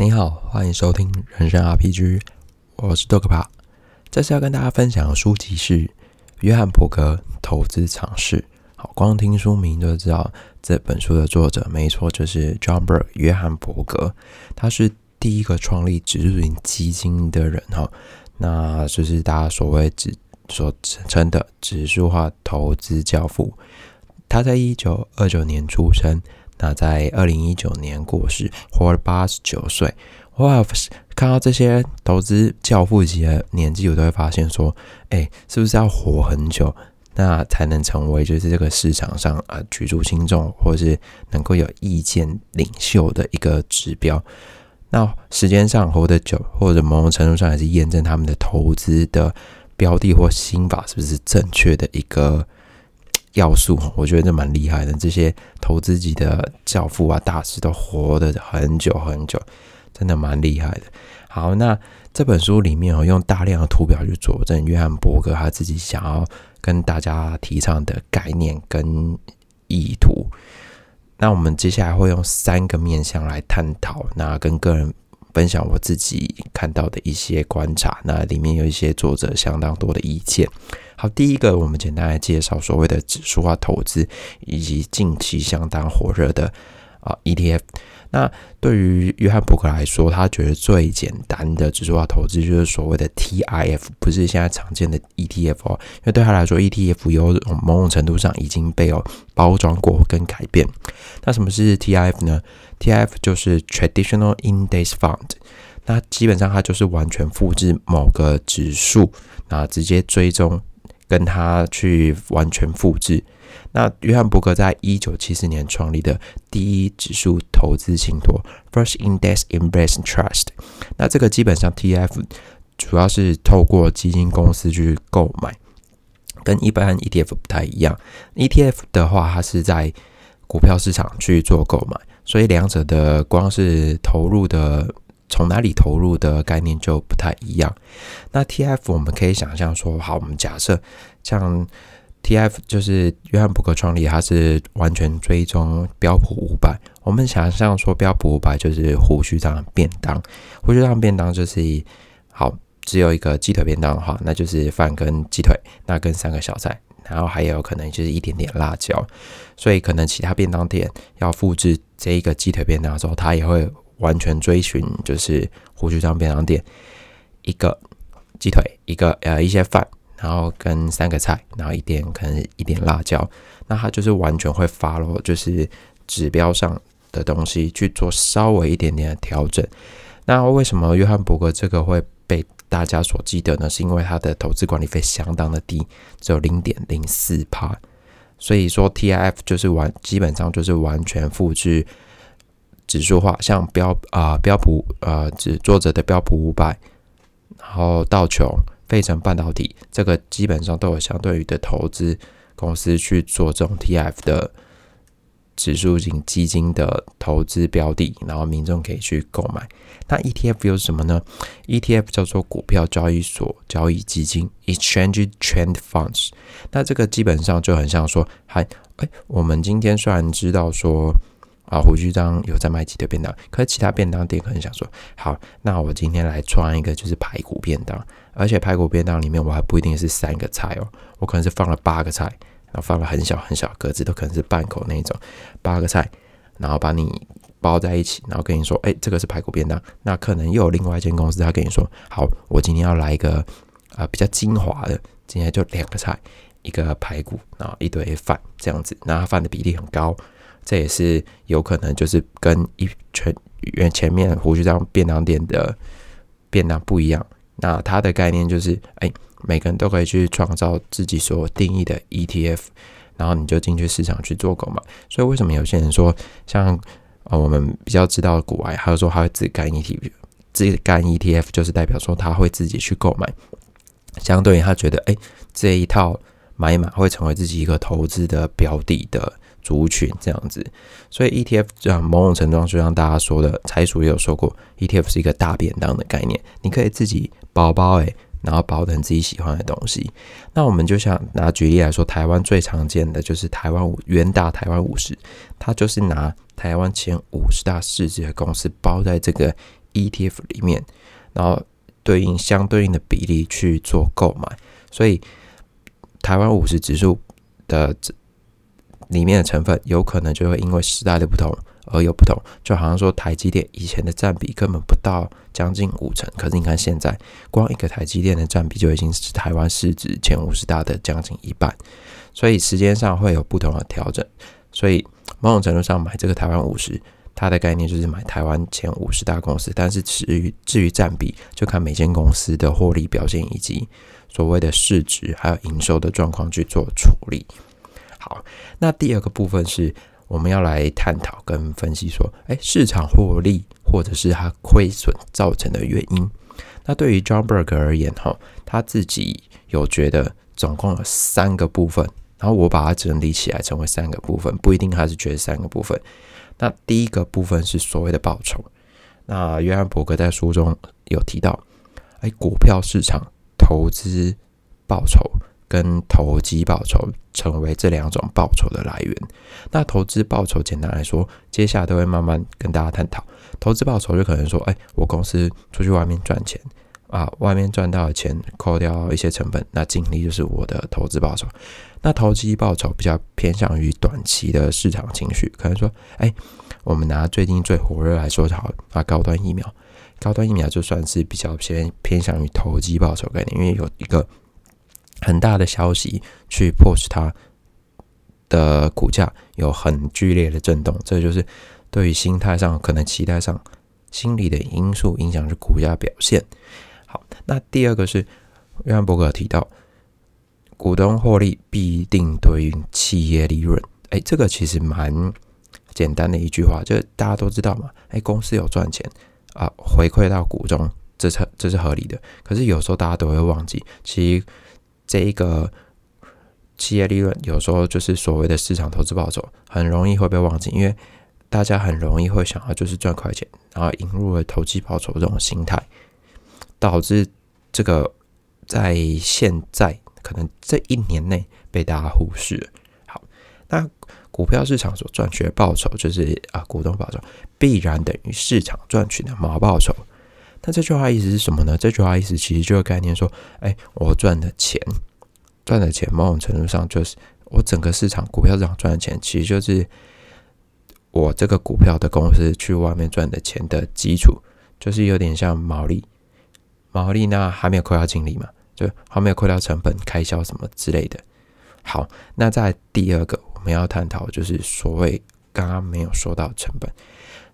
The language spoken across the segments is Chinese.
你好，欢迎收听人生 RPG，我是豆克帕。这次要跟大家分享的书籍是《约翰伯格投资尝试》。好，光听书名就知道这本书的作者，没错，就是 John Berg 约翰伯格。他是第一个创立指数型基金的人哈，那就是大家所谓指所称的指数化投资教父。他在一九二九年出生。那在二零一九年过世，活了八十九岁。哇，看到这些投资教父级的年纪，我都会发现说，哎，是不是要活很久，那才能成为就是这个市场上啊举足轻重，或是能够有意见领袖的一个指标？那时间上活得久，或者某种程度上也是验证他们的投资的标的或心法是不是正确的一个。要素，我觉得这蛮厉害的。这些投资级的教父啊、大师都活得很久很久，真的蛮厉害的。好，那这本书里面哦，用大量的图表去佐证约翰伯格他自己想要跟大家提倡的概念跟意图。那我们接下来会用三个面向来探讨，那跟个人。分享我自己看到的一些观察，那里面有一些作者相当多的意见。好，第一个，我们简单来介绍所谓的指数化投资，以及近期相当火热的啊 ETF。那对于约翰伯格来说，他觉得最简单的指数化投资就是所谓的 TIF，不是现在常见的 ETF 哦。因为对他来说，ETF 有某种程度上已经被有包装过跟改变。那什么是 TIF 呢？TIF 就是 Traditional Index Fund，那基本上它就是完全复制某个指数，那直接追踪跟他去完全复制。那约翰伯格在一九七四年创立的第一指数投资信托 （First Index Investment Trust），那这个基本上 TF 主要是透过基金公司去购买，跟一般 ETF 不太一样。ETF 的话，它是在股票市场去做购买，所以两者的光是投入的从哪里投入的概念就不太一样。那 TF 我们可以想象说，好，我们假设像。T.F. 就是约翰伯格创立，他是完全追踪标普五百。我们想象说，标普五百就是胡须章便当，胡须章便当就是好，只有一个鸡腿便当的话，那就是饭跟鸡腿，那跟三个小菜，然后还有可能就是一点点辣椒。所以可能其他便当店要复制这一个鸡腿便当的时候，他也会完全追寻就是胡须章便当店一个鸡腿，一个呃一些饭。然后跟三个菜，然后一点可能一点辣椒，那它就是完全会发咯，就是指标上的东西去做稍微一点点的调整。那为什么约翰伯格这个会被大家所记得呢？是因为他的投资管理费相当的低，只有零点零四帕。所以说 TIF 就是完基本上就是完全复制指数化，像标啊标普啊指作者的标普五百，然后道琼。费城半导体这个基本上都有相对于的投资公司去做这种 TF 的指数型基金的投资标的，然后民众可以去购买。那 ETF 有什么呢？ETF 叫做股票交易所交易基金 （Exchange Trend Funds）。那这个基本上就很像说，还哎，我们今天虽然知道说。啊，胡须章有在卖鸡腿便当，可是其他便当店可能想说，好，那我今天来创一个就是排骨便当，而且排骨便当里面我还不一定是三个菜哦，我可能是放了八个菜，然后放了很小很小格子，都可能是半口那种八个菜，然后把你包在一起，然后跟你说，哎，这个是排骨便当。那可能又有另外一间公司，他跟你说，好，我今天要来一个啊比较精华的，今天就两个菜，一个排骨，然后一堆饭这样子，那饭的比例很高。这也是有可能，就是跟一全原前面胡须章便当店的便当不一样。那它的概念就是，哎，每个人都可以去创造自己所定义的 ETF，然后你就进去市场去做购买。所以为什么有些人说，像呃我们比较知道的股外，还有说他会自干 ETF，自干 ETF 就是代表说他会自己去购买，相对于他觉得，哎，这一套买一买会成为自己一个投资的标的的。族群这样子，所以 ETF 这样某种程度上就像大家说的，财叔也有说过，ETF 是一个大便当的概念，你可以自己包包诶，然后包成自己喜欢的东西。那我们就想拿举例来说，台湾最常见的就是台湾五元大台湾五十，它就是拿台湾前五十大市值的公司包在这个 ETF 里面，然后对应相对应的比例去做购买，所以台湾五十指数的里面的成分有可能就会因为时代的不同而有不同，就好像说台积电以前的占比根本不到将近五成，可是你看现在光一个台积电的占比就已经是台湾市值前五十大的将近一半，所以时间上会有不同的调整，所以某种程度上买这个台湾五十，它的概念就是买台湾前五十大公司，但是至于至于占比，就看每间公司的获利表现以及所谓的市值还有营收的状况去做处理。好，那第二个部分是我们要来探讨跟分析说，哎，市场获利或者是它亏损造成的原因。那对于 John Berg 而言，哈，他自己有觉得总共有三个部分，然后我把它整理起来成为三个部分，不一定他是觉得三个部分。那第一个部分是所谓的报酬。那约翰伯格在书中有提到，哎，股票市场投资报酬。跟投机报酬成为这两种报酬的来源。那投资报酬简单来说，接下来都会慢慢跟大家探讨。投资报酬就可能说，哎，我公司出去外面赚钱啊，外面赚到的钱扣掉一些成本，那净利就是我的投资报酬。那投机报酬比较偏向于短期的市场情绪，可能说，哎，我们拿最近最火热来说好啊，高端疫苗，高端疫苗就算是比较偏偏向于投机报酬概念，因为有一个。很大的消息去迫使它的股价有很剧烈的震动，这就是对于心态上可能期待上心理的因素影响是股价表现。好，那第二个是约翰伯格提到，股东获利必定对应企业利润。哎，这个其实蛮简单的一句话，就是大家都知道嘛。哎，公司有赚钱啊，回馈到股东，这是这是合理的。可是有时候大家都会忘记，其实。这一个企业利润有时候就是所谓的市场投资报酬，很容易会被忘记，因为大家很容易会想要就是赚快钱，然后引入了投机报酬这种心态，导致这个在现在可能这一年内被大家忽视。好，那股票市场所赚取的报酬就是啊股东报酬，必然等于市场赚取的毛报酬。那这句话意思是什么呢？这句话意思其实就是概念说，哎，我赚的钱，赚的钱，某种程度上就是我整个市场股票市场赚的钱，其实就是我这个股票的公司去外面赚的钱的基础，就是有点像毛利，毛利那还没有扣掉净利嘛，就还没有扣掉成本、开销什么之类的。好，那在第二个我们要探讨就是所谓刚刚没有说到成本。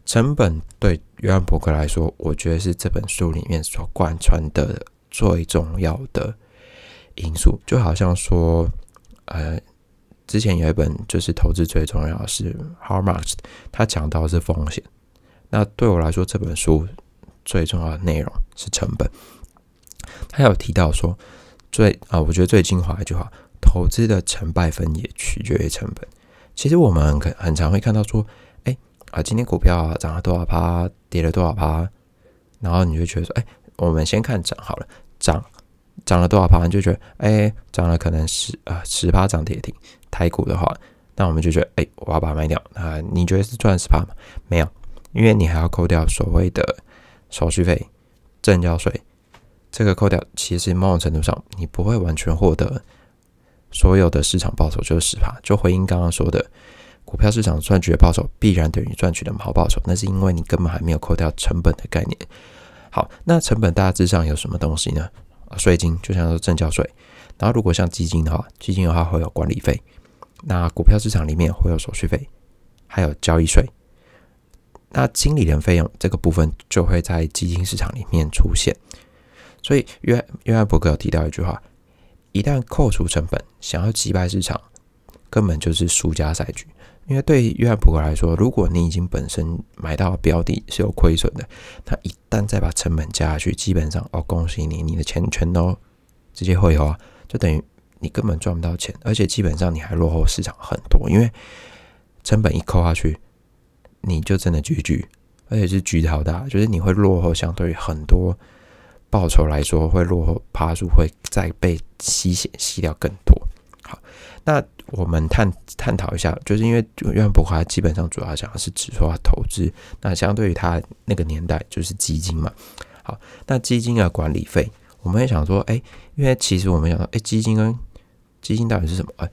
成本对约翰伯格来说，我觉得是这本书里面所贯穿的最重要的因素。就好像说，呃，之前有一本就是投资最重要是 How Much，他讲到是风险。那对我来说，这本书最重要的内容是成本。他有提到说，最啊，我觉得最精华一句话：投资的成败分也取决于成本。其实我们很很常会看到说。啊，今天股票啊涨了多少趴，跌了多少趴，然后你就觉得说，哎，我们先看涨好了，涨涨了多少趴，你就觉得，哎，涨了可能十啊十趴涨跌停，台股的话，那我们就觉得，哎，我要把它卖掉啊。你觉得是赚十趴吗？没有，因为你还要扣掉所谓的手续费、证交税，这个扣掉，其实某种程度上你不会完全获得所有的市场报酬，就是十趴。就回应刚刚说的。股票市场赚取的报酬必然等于赚取的毛报酬，那是因为你根本还没有扣掉成本的概念。好，那成本大致上有什么东西呢？税金就像说证交税，然后如果像基金的话，基金的话会有管理费，那股票市场里面会有手续费，还有交易税。那经理人费用这个部分就会在基金市场里面出现。所以约约翰伯格有提到一句话：一旦扣除成本，想要击败市场，根本就是输家赛局。因为对约翰普格来说，如果你已经本身买到标的是有亏损的，他一旦再把成本加下去，基本上哦，恭喜你，你的钱全都直接会花，就等于你根本赚不到钱，而且基本上你还落后市场很多，因为成本一扣下去，你就真的巨巨，而且是巨好大，就是你会落后，相对于很多报酬来说，会落后，爬数会再被吸血吸掉更多。好，那我们探探讨一下，就是因为约翰伯格基本上主要讲的是指数化投资，那相对于他那个年代就是基金嘛。好，那基金的管理费，我们也想说，哎，因为其实我们想到，哎，基金跟基金到底是什么？哎，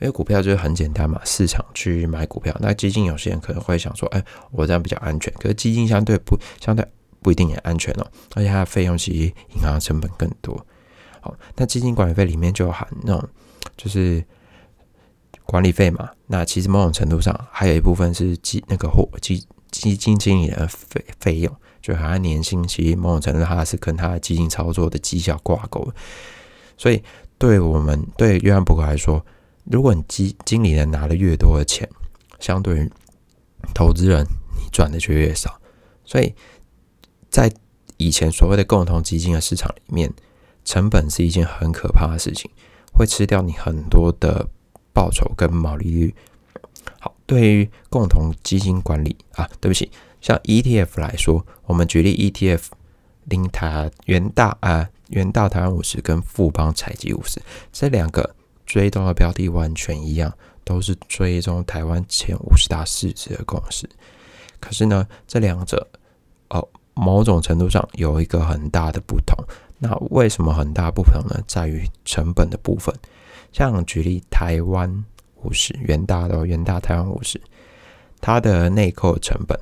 因为股票就是很简单嘛，市场去买股票。那基金有些人可能会想说，哎，我这样比较安全。可是基金相对不相对不一定也安全哦，而且它的费用其实银行成本更多。好，那基金管理费里面就含那种就是管理费嘛。那其实某种程度上还有一部分是基那个货基基金经理的费费用。就好像年薪，其实某种程度它是跟他的基金操作的绩效挂钩，所以对我们对约翰伯格来说，如果你基经理人拿的越多的钱，相对于投资人你赚的就越少，所以在以前所谓的共同基金的市场里面，成本是一件很可怕的事情，会吃掉你很多的报酬跟毛利率。好，对于共同基金管理啊，对不起。像 ETF 来说，我们举例 ETF，零台元大啊元大台湾五十跟富邦采集五十这两个追踪的标的完全一样，都是追踪台湾前五十大市值的公司。可是呢，这两者哦，某种程度上有一个很大的不同。那为什么很大不同呢？在于成本的部分。像举例台湾五十元大的哦元大台湾五十，它的内扣成本。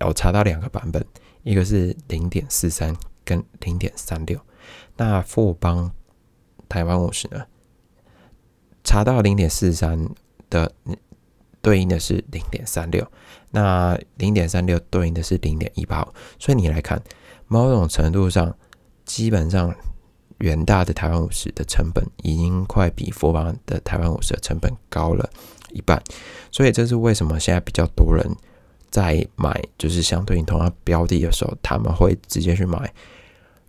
我查到两个版本，一个是零点四三跟零点三六。那富邦台湾五十呢？查到零点四三的对应的是零点三六，那零点三六对应的是零点一八。所以你来看，某种程度上，基本上远大的台湾五十的成本已经快比富邦的台湾五十的成本高了一半。所以这是为什么现在比较多人。在买就是相对应同样标的的时候，他们会直接去买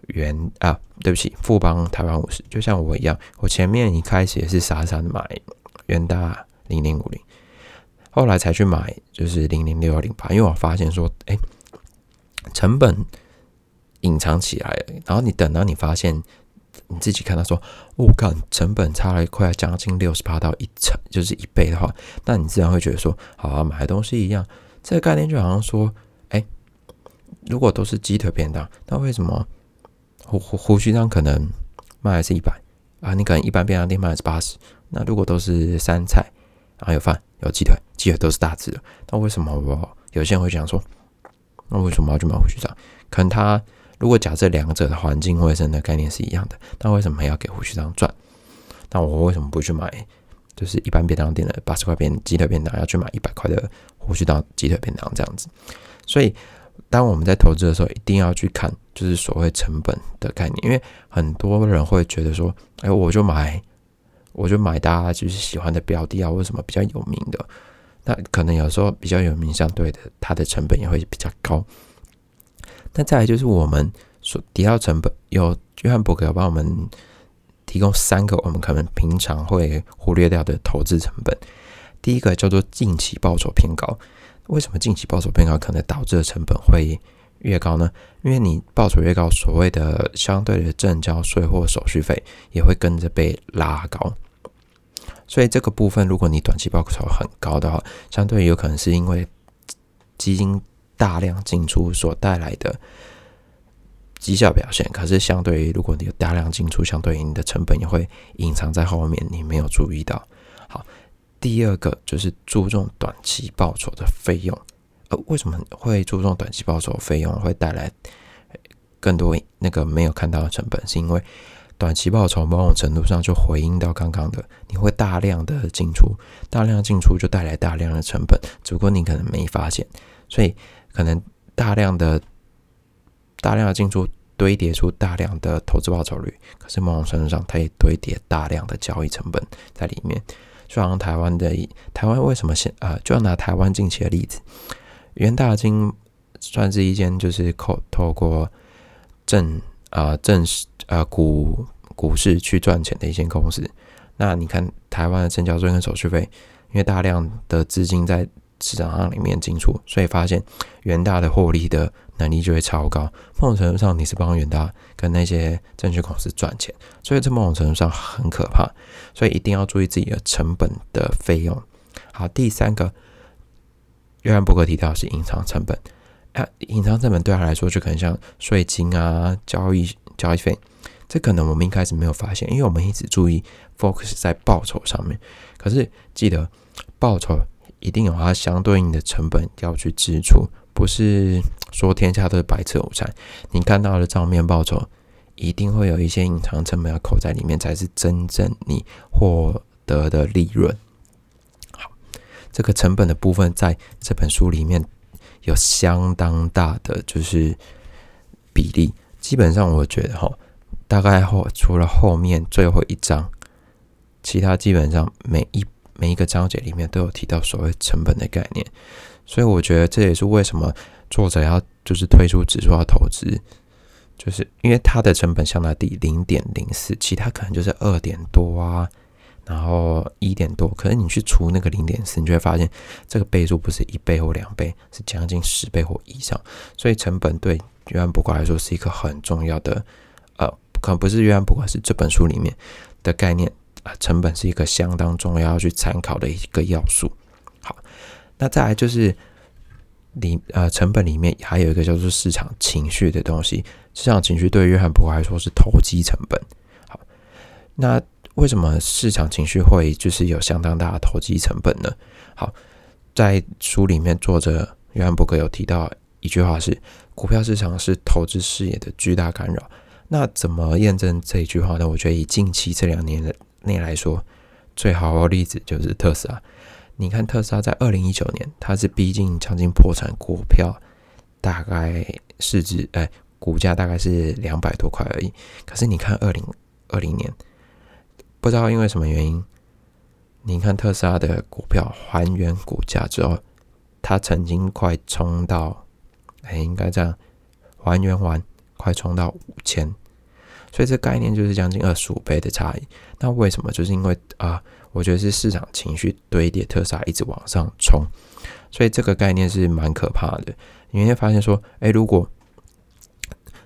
原啊，对不起，富邦台湾五十，就像我一样，我前面一开始也是傻傻的买元大零零五零，后来才去买就是零零六二零八，因为我发现说，哎，成本隐藏起来了，然后你等到你发现你自己看到说，我靠，成本差了快要将近六十八到一成，就是一倍的话，那你自然会觉得说，好啊，买东西一样。这个概念就好像说，哎，如果都是鸡腿便当，那为什么胡胡胡须章可能卖的是一百啊？你可能一般便当店卖的是八十。那如果都是三菜，然后有饭有鸡腿，鸡腿都是大只的，那为什么我有些人会讲说，那为什么要去买胡须章？可能他如果假设两者的环境卫生的概念是一样的，那为什么要给胡须章赚？那我为什么不去买？就是一般便当店的八十块便鸡腿便当，要去买一百块的胡须章鸡腿便当这样子。所以，当我们在投资的时候，一定要去看就是所谓成本的概念，因为很多人会觉得说，哎，我就买，我就买大家就是喜欢的标的啊，为什么比较有名的？那可能有时候比较有名，相对的它的成本也会比较高。那再来就是我们所提到成本，有约翰伯格帮我们。提供三个我们可能平常会忽略掉的投资成本。第一个叫做近期报酬偏高。为什么近期报酬偏高可能导致的成本会越高呢？因为你报酬越高，所谓的相对的正交税或手续费也会跟着被拉高。所以这个部分，如果你短期报酬很高的话，相对有可能是因为基金大量进出所带来的。绩效表现，可是相对于如果你有大量进出，相对于你的成本也会隐藏在后面，你没有注意到。好，第二个就是注重短期报酬的费用。呃，为什么会注重短期报酬费用会带来更多那个没有看到的成本？是因为短期报酬某种程度上就回应到刚刚的，你会大量的进出，大量进出就带来大量的成本，只不过你可能没发现，所以可能大量的。大量的进出堆叠出大量的投资报酬率，可是某种程度上，它也堆叠大量的交易成本在里面。就好像台湾的台湾为什么现啊，就要拿台湾近期的例子，元大金算是一间就是透透过证啊证啊股股市去赚钱的一间公司。那你看台湾的证交税跟手续费，因为大量的资金在市场上里面进出，所以发现元大的获利的能力就会超高。某种程度上，你是帮元大跟那些证券公司赚钱，所以这某种程度上很可怕。所以一定要注意自己的成本的费用。好，第三个，约翰伯格提到是隐藏成本。啊，隐藏成本对他来说就可能像税金啊、交易交易费，这可能我们一开始没有发现，因为我们一直注意 focus 在报酬上面。可是记得报酬一定有它相对应的成本要去支出，不是说天下都是白吃午餐。你看到的账面报酬，一定会有一些隐藏成本要扣在里面，才是真正你获得的利润。好，这个成本的部分在这本书里面。有相当大的就是比例，基本上我觉得哈，大概后除了后面最后一章，其他基本上每一每一个章节里面都有提到所谓成本的概念，所以我觉得这也是为什么作者要就是推出指数化投资，就是因为它的成本相当低，零点零四，其他可能就是二点多啊。然后一点多，可是你去除那个零点四，你就会发现这个倍数不是一倍或两倍，是将近十倍或以上。所以成本对约翰伯格来说是一个很重要的，呃，可能不是约翰伯格，是这本书里面的概念啊。成本是一个相当重要要去参考的一个要素。好，那再来就是里呃成本里面还有一个叫做市场情绪的东西。市场情绪对约翰伯格来说是投机成本。好，那。为什么市场情绪会就是有相当大的投机成本呢？好，在书里面作者约翰伯格有提到一句话是：股票市场是投资视野的巨大干扰。那怎么验证这一句话呢？我觉得以近期这两年的内来说，最好的例子就是特斯拉。你看特斯拉在二零一九年，它是逼近将近破产，股票大概市值哎，股价大概是两百多块而已。可是你看二零二零年。不知道因为什么原因，你看特斯拉的股票还原股价之后，它曾经快冲到，哎，应该这样还原完，快冲到五千，所以这概念就是将近二十五倍的差异。那为什么？就是因为啊，我觉得是市场情绪堆叠，特斯拉一直往上冲，所以这个概念是蛮可怕的。你会发现说，哎，如果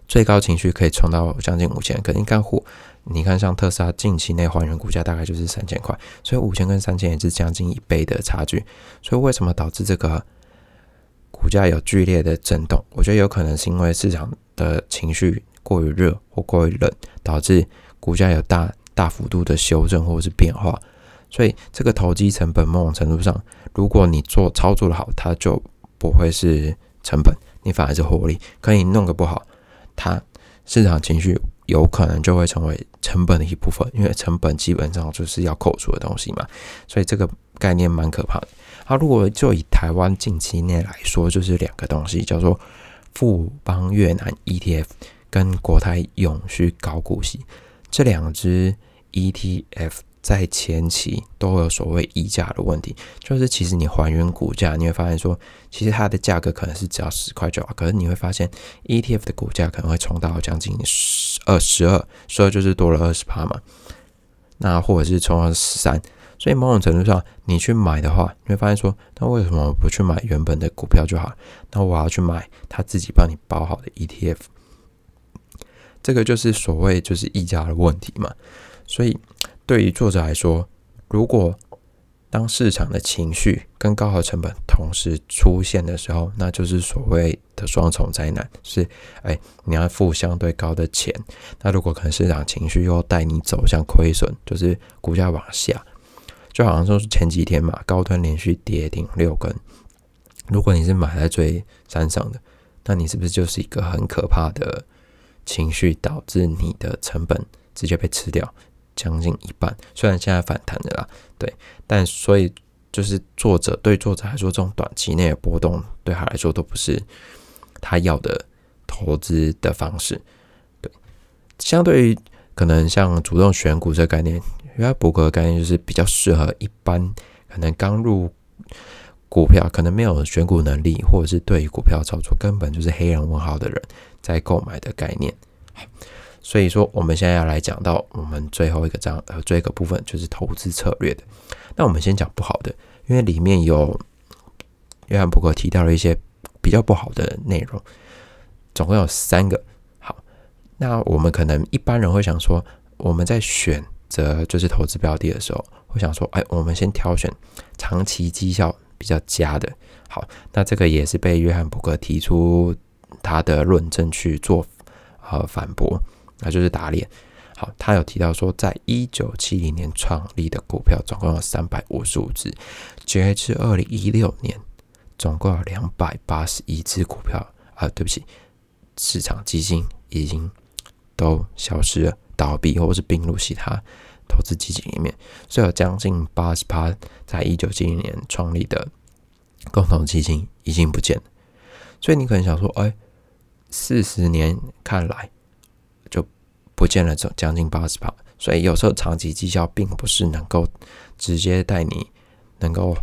最高情绪可以冲到将近五千，可能干货。你看，像特斯拉近期内还原股价大概就是三千块，所以五千跟三千也是将近一倍的差距。所以为什么导致这个股价有剧烈的震动？我觉得有可能是因为市场的情绪过于热或过于冷，导致股价有大大幅度的修正或是变化。所以这个投机成本某种程度上，如果你做操作的好，它就不会是成本，你反而是获利。可以弄个不好，它市场情绪。有可能就会成为成本的一部分，因为成本基本上就是要扣除的东西嘛，所以这个概念蛮可怕的。好，如果就以台湾近期内来说，就是两个东西，叫做富邦越南 ETF 跟国泰永续高股息这两只 ETF。在前期都有所谓溢价的问题，就是其实你还原股价，你会发现说，其实它的价格可能是只要十块就好，可是你会发现 ETF 的股价可能会冲到将近十二十二，十二就是多了二十趴嘛，那或者是冲到十三，所以某种程度上你去买的话，你会发现说，那为什么不去买原本的股票就好？那我要去买他自己帮你包好的 ETF，这个就是所谓就是溢价的问题嘛，所以。对于作者来说，如果当市场的情绪跟高额成本同时出现的时候，那就是所谓的双重灾难。是，哎，你要付相对高的钱。那如果可能市场情绪又带你走向亏损，就是股价往下，就好像说是前几天嘛，高端连续跌停六根。如果你是买在最山上的，那你是不是就是一个很可怕的情绪，导致你的成本直接被吃掉？将近一半，虽然现在反弹的啦，对，但所以就是作者对作者来说，这种短期内的波动对他来说都不是他要的投资的方式。对，相对于可能像主动选股这概念，因为伯格的概念就是比较适合一般可能刚入股票，可能没有选股能力，或者是对于股票操作根本就是黑人问号的人在购买的概念。所以说，我们现在要来讲到我们最后一个章，呃，最后一个部分就是投资策略的。那我们先讲不好的，因为里面有约翰伯格提到了一些比较不好的内容，总共有三个。好，那我们可能一般人会想说，我们在选择就是投资标的的时候，会想说，哎，我们先挑选长期绩效比较佳的。好，那这个也是被约翰伯格提出他的论证去做呃反驳，那就是打脸。好，他有提到说，在一九七零年创立的股票总共有三百五十五只，截至二零一六年，总共有两百八十一只股票啊，对不起，市场基金已经都消失了，倒闭或者是并入其他投资基金里面，所以有将近八十趴在一九七零年创立的共同基金已经不见了。所以你可能想说，哎，四十年看来就。不见了，这将近八十趴，所以有时候长期绩效并不是能够直接带你能够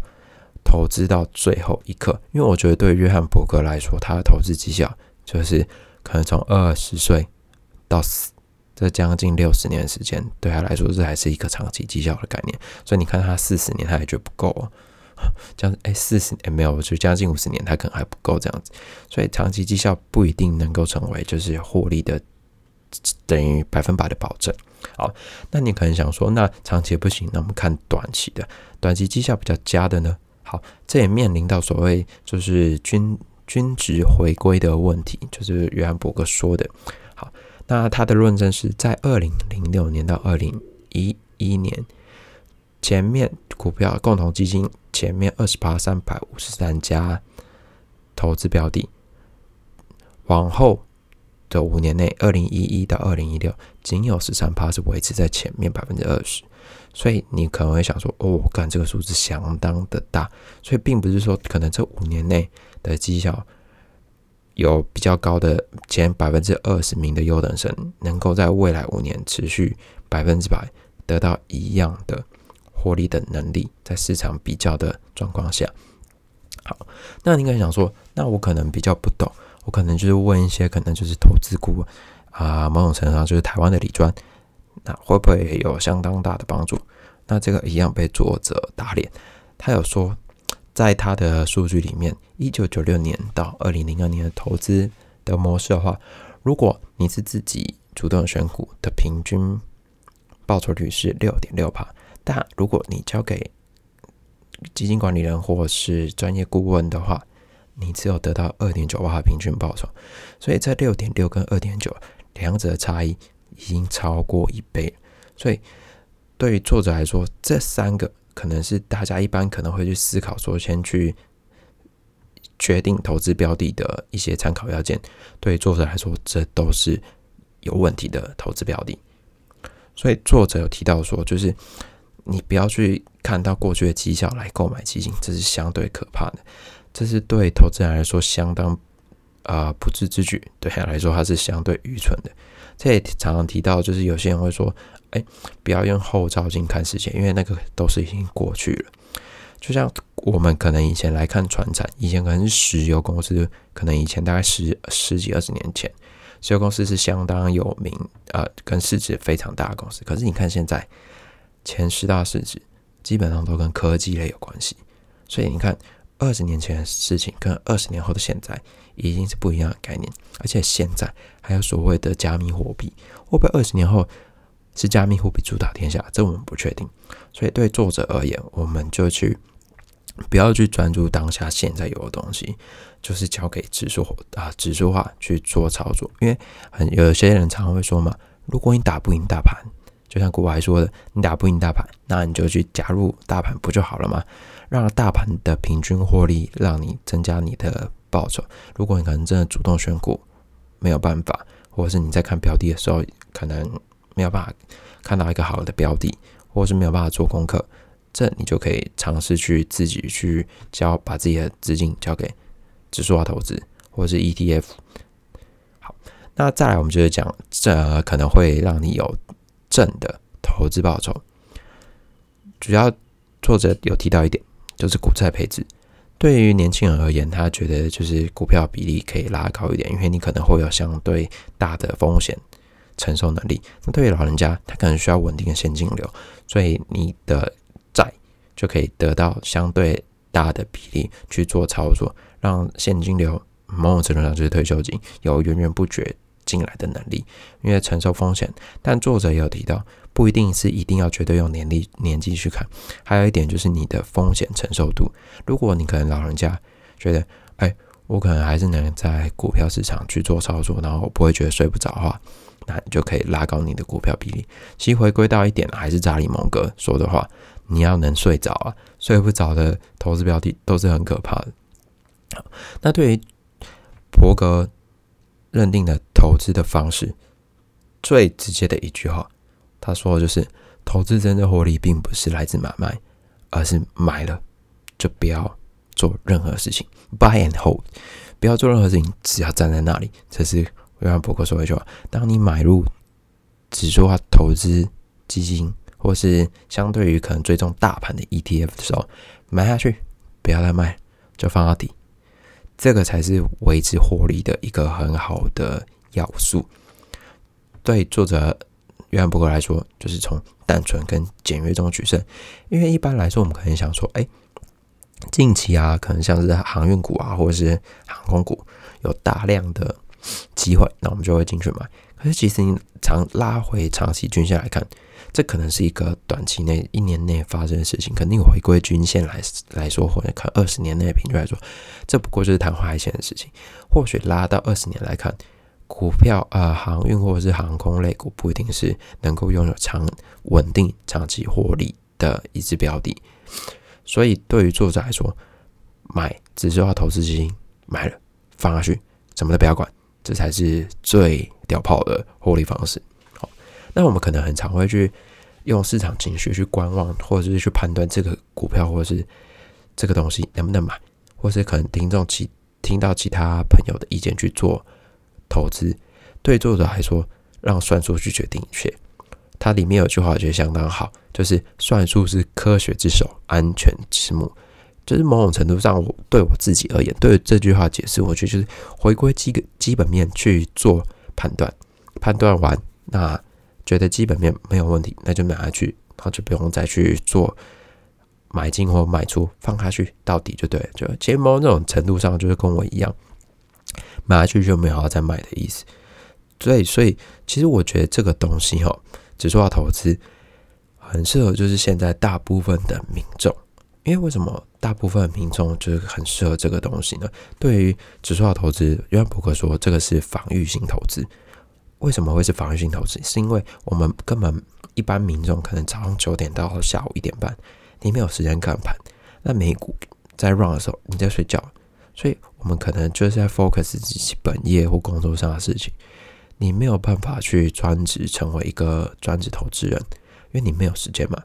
投资到最后一刻。因为我觉得对约翰伯格来说，他的投资绩效就是可能从二十岁到死，这将近六十年的时间，对他来说这还是一个长期绩效的概念。所以你看他四十年，他还觉得不够，这样哎四十年没有，就将近五十年，他可能还不够这样子。所以长期绩效不一定能够成为就是获利的。等于百分百的保证。好，那你可能想说，那长期不行，那我们看短期的，短期绩效比较佳的呢？好，这也面临到所谓就是均均值回归的问题，就是约翰伯格说的。那他的论证是在二零零六年到二零一一年前面股票共同基金前面二十八三百五十三家投资标的，往后。的五年内，二零一一到二零一六，仅有十三趴是维持在前面百分之二十，所以你可能会想说，哦，我看这个数字相当的大，所以并不是说可能这五年内的绩效有比较高的前百分之二十名的优等生，能够在未来五年持续百分之百得到一样的获利的能力，在市场比较的状况下，好，那你可能想说，那我可能比较不懂。我可能就是问一些，可能就是投资顾问啊，某种程度上就是台湾的理专，那会不会有相当大的帮助？那这个一样被作者打脸。他有说，在他的数据里面，一九九六年到二零零二年的投资的模式的话，如果你是自己主动选股的平均报酬率是六点六帕，但如果你交给基金管理人或是专业顾问的话，你只有得到二点九八的平均报酬，所以在六点六跟二点九两者差异已经超过一倍。所以对于作者来说，这三个可能是大家一般可能会去思考说，先去决定投资标的的一些参考要件。对作者来说，这都是有问题的投资标的。所以作者有提到说，就是你不要去看到过去的绩效来购买基金，这是相对可怕的。这是对投资人来说相当啊不智之举，对他来说他是相对愚蠢的。这也常常提到，就是有些人会说：“哎，不要用后照镜看世界，因为那个都是已经过去了。”就像我们可能以前来看船产，以前可能是石油公司，可能以前大概十十几二十年前，石油公司是相当有名啊，跟市值非常大的公司。可是你看现在前十大市值基本上都跟科技类有关系，所以你看。二十年前的事情跟二十年后的现在已经是不一样的概念，而且现在还有所谓的加密货币，会不会二十年后是加密货币主导天下？这我们不确定。所以对作者而言，我们就去不要去专注当下现在有的东西，就是交给指数啊指数化去做操作。因为很有些人常常会说嘛，如果你打不赢大盘，就像古白说的，你打不赢大盘，那你就去加入大盘不就好了吗？让大盘的平均获利，让你增加你的报酬。如果你可能真的主动选股，没有办法，或者是你在看标的的时候，可能没有办法看到一个好的标的，或是没有办法做功课，这你就可以尝试去自己去交，把自己的资金交给指数化投资，或是 ETF。好，那再来，我们就是讲，这可能会让你有正的投资报酬。主要作者有提到一点。就是股债配置，对于年轻人而言，他觉得就是股票比例可以拉高一点，因为你可能会有相对大的风险承受能力。那对于老人家，他可能需要稳定的现金流，所以你的债就可以得到相对大的比例去做操作，让现金流某种程度上就是退休金有源源不绝进来的能力，因为承受风险。但作者也有提到，不一定是一定要绝对用年龄年纪去看，还有一点就是你的风险承受度。如果你可能老人家觉得，哎，我可能还是能在股票市场去做操作，然后不会觉得睡不着的话。那你就可以拉高你的股票比例。其实回归到一点，还是查理蒙哥说的话：你要能睡着啊，睡不着的投资标的都是很可怕的。那对于伯格认定的投资的方式，最直接的一句话，他说的就是：投资真正获利，并不是来自买卖，而是买了就不要做任何事情，buy and hold，不要做任何事情，只要站在那里，这是。就像博客说一句话：，当你买入指数化投资基金，或是相对于可能追踪大盘的 ETF 的时候，买下去，不要再卖，就放到底，这个才是维持获利的一个很好的要素。对作者约翰伯格来说，就是从单纯跟简约中取胜。因为一般来说，我们可能想说，哎，近期啊，可能像是航运股啊，或者是航空股，有大量的。机会，那我们就会进去买。可是其实你长拉回长期均线来看，这可能是一个短期内一年内发生的事情。肯定回归均线来来说，或者看二十年内的平均来说，这不过就是昙花一现的事情。或许拉到二十年来看，股票啊，航运或者是航空类股，不一定是能够拥有长稳定长期获利的一只标的。所以对于作者来说，买只是要投资基金，买了放下去，什么都不要管。这才是最屌炮的获利方式。好，那我们可能很常会去用市场情绪去观望，或者是去判断这个股票或者是这个东西能不能买，或是可能听众其听到其他朋友的意见去做投资。对作者来说，让算术去决定一切。它里面有句话我觉得相当好，就是算术是科学之首，安全之母。就是某种程度上，我对我自己而言，对这句话解释，我觉得就是回归基基本面去做判断，判断完，那觉得基本面没有问题，那就买下去，然后就不用再去做买进或卖出，放下去到底就对了。就其实某种程度上，就是跟我一样，买下去就没有要再买的意思。所以，所以其实我觉得这个东西哈，指数化投资很适合，就是现在大部分的民众。因为为什么大部分民众就是很适合这个东西呢？对于指数化投资，约翰伯克说这个是防御性投资。为什么会是防御性投资？是因为我们根本一般民众可能早上九点到下午一点半，你没有时间看盘。那美股在 run 的时候，你在睡觉，所以我们可能就是在 focus 自己本业或工作上的事情。你没有办法去专职成为一个专职投资人，因为你没有时间嘛。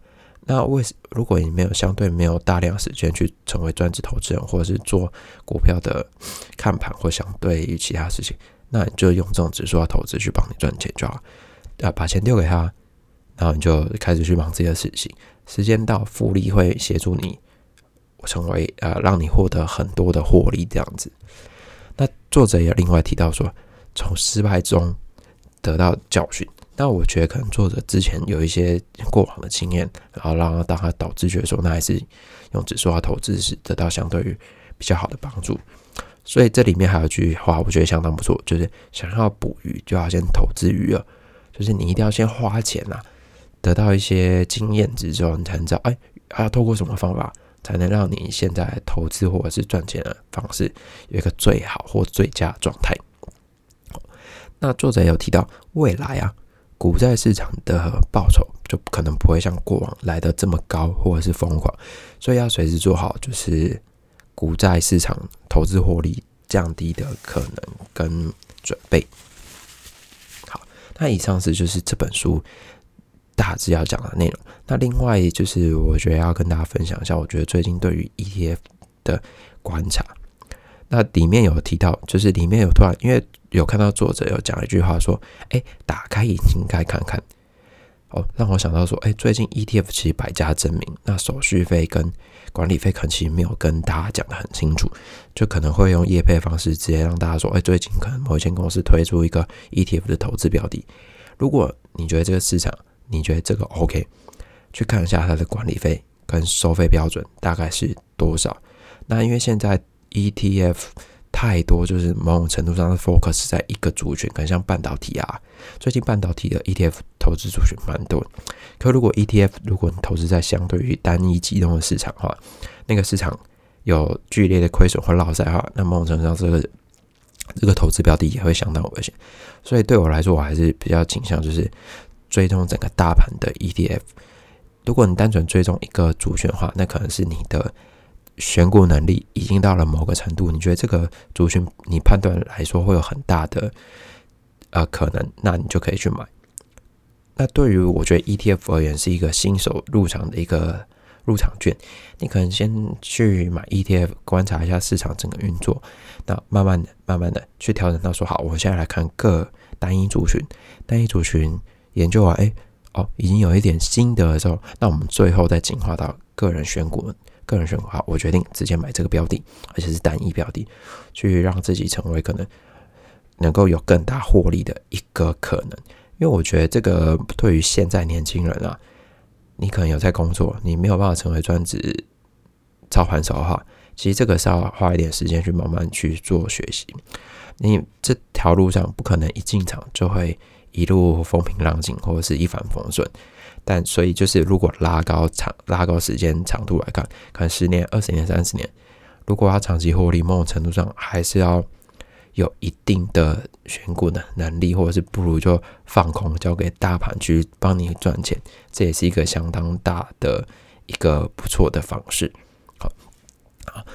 那为如果你没有相对没有大量时间去成为专职投资人，或者是做股票的看盘，或相对于其他事情，那你就用这种指数化投资去帮你赚钱就好。啊，把钱丢给他，然后你就开始去忙自己的事情。时间到，复利会协助你成为呃，让你获得很多的获利这样子。那作者也另外提到说，从失败中得到教训。那我觉得可能作者之前有一些过往的经验，然后让他当他导致觉得说，那还是用指数化投资是得到相对于比较好的帮助。所以这里面还有句话，我觉得相当不错，就是想要捕鱼就要先投资鱼饵，就是你一定要先花钱呐，得到一些经验值之后，你才能知道，哎，要透过什么方法才能让你现在投资或者是赚钱的方式有一个最好或最佳状态。那作者有提到未来啊。股债市场的报酬就可能不会像过往来的这么高，或者是疯狂，所以要随时做好就是股债市场投资获利降低的可能跟准备。好，那以上是就是这本书大致要讲的内容。那另外就是我觉得要跟大家分享一下，我觉得最近对于 ETF 的观察。那里面有提到，就是里面有突然因为有看到作者有讲一句话说：“哎，打开眼睛该看看。”哦，让我想到说：“哎，最近 ETF 其实百家争鸣，那手续费跟管理费可能其实没有跟大家讲的很清楚，就可能会用业配方式直接让大家说：‘哎，最近可能某一间公司推出一个 ETF 的投资标的。’如果你觉得这个市场你觉得这个 OK，去看一下它的管理费跟收费标准大概是多少。”那因为现在 ETF 太多，就是某种程度上 focus 在一个族群，可能像半导体啊，最近半导体的 ETF 投资族群蛮多。可如果 ETF 如果你投资在相对于单一集中的市场的话，那个市场有剧烈的亏损或落塞的话，那某种程度上这个这个投资标的也会相当危险。所以对我来说，我还是比较倾向就是追踪整个大盘的 ETF。如果你单纯追踪一个主选的话，那可能是你的选股能力已经到了某个程度，你觉得这个族群你判断来说会有很大的呃可能，那你就可以去买。那对于我觉得 ETF 而言是一个新手入场的一个入场券，你可能先去买 ETF，观察一下市场整个运作，那慢慢的、慢慢的去调整到说好，我们现在来看各单一族群，单一族群研究完，哎。哦，已经有一点心得的时候，那我们最后再进化到个人选股。个人选股好，我决定直接买这个标的，而且是单一标的，去让自己成为可能能够有更大获利的一个可能。因为我觉得这个对于现在年轻人啊，你可能有在工作，你没有办法成为专职操盘手的话，其实这个是要花一点时间去慢慢去做学习。你这条路上不可能一进场就会。一路风平浪静，或者是一帆风顺，但所以就是如果拉高长拉高时间长度来看，可能十年、二十年、三十年，如果要长期获利，某种程度上还是要有一定的选股的能力，或者是不如就放空，交给大盘去帮你赚钱，这也是一个相当大的一个不错的方式。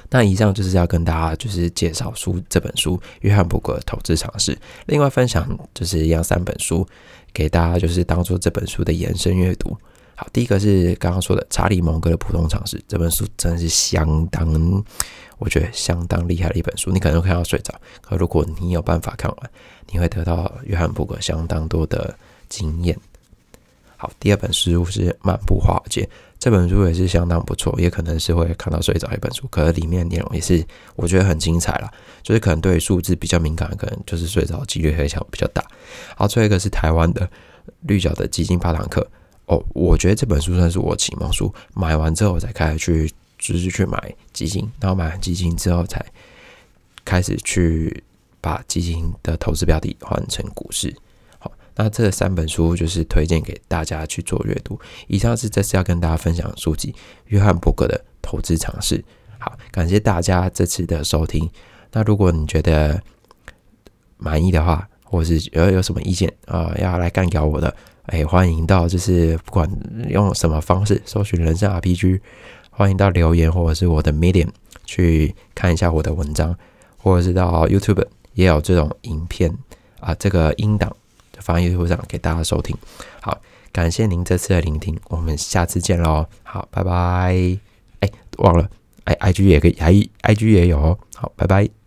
那以上就是要跟大家就是介绍书这本书《约翰伯格投资尝试》，另外分享就是一样三本书给大家，就是当做这本书的延伸阅读。好，第一个是刚刚说的查理蒙格的普通常识，这本书真的是相当，我觉得相当厉害的一本书。你可能看到睡着，可如果你有办法看完，你会得到约翰伯格相当多的经验。好，第二本书是《漫步华尔街》。这本书也是相当不错，也可能是会看到睡着一本书，可是里面内容也是我觉得很精彩了。就是可能对数字比较敏感，可能就是睡着几率会小比较大。好，最后一个是台湾的绿角的基金八堂课哦，我觉得这本书算是我启蒙书，买完之后才开始去就是去买基金，然后买完基金之后才开始去把基金的投资标的换成股市。那这三本书就是推荐给大家去做阅读。以上是这次要跟大家分享书籍，约翰伯格的投资尝试。好，感谢大家这次的收听。那如果你觉得满意的话，或是有有什么意见啊，要来干掉我的，哎，欢迎到就是不管用什么方式搜寻人生 RPG，欢迎到留言或者是我的 Medium 去看一下我的文章，或者是到 YouTube 也有这种影片啊，这个音档。翻译会上给大家收听，好，感谢您这次的聆听，我们下次见喽，好，拜拜。哎，忘了，哎，IG 也可以还 IG 也有哦，好，拜拜。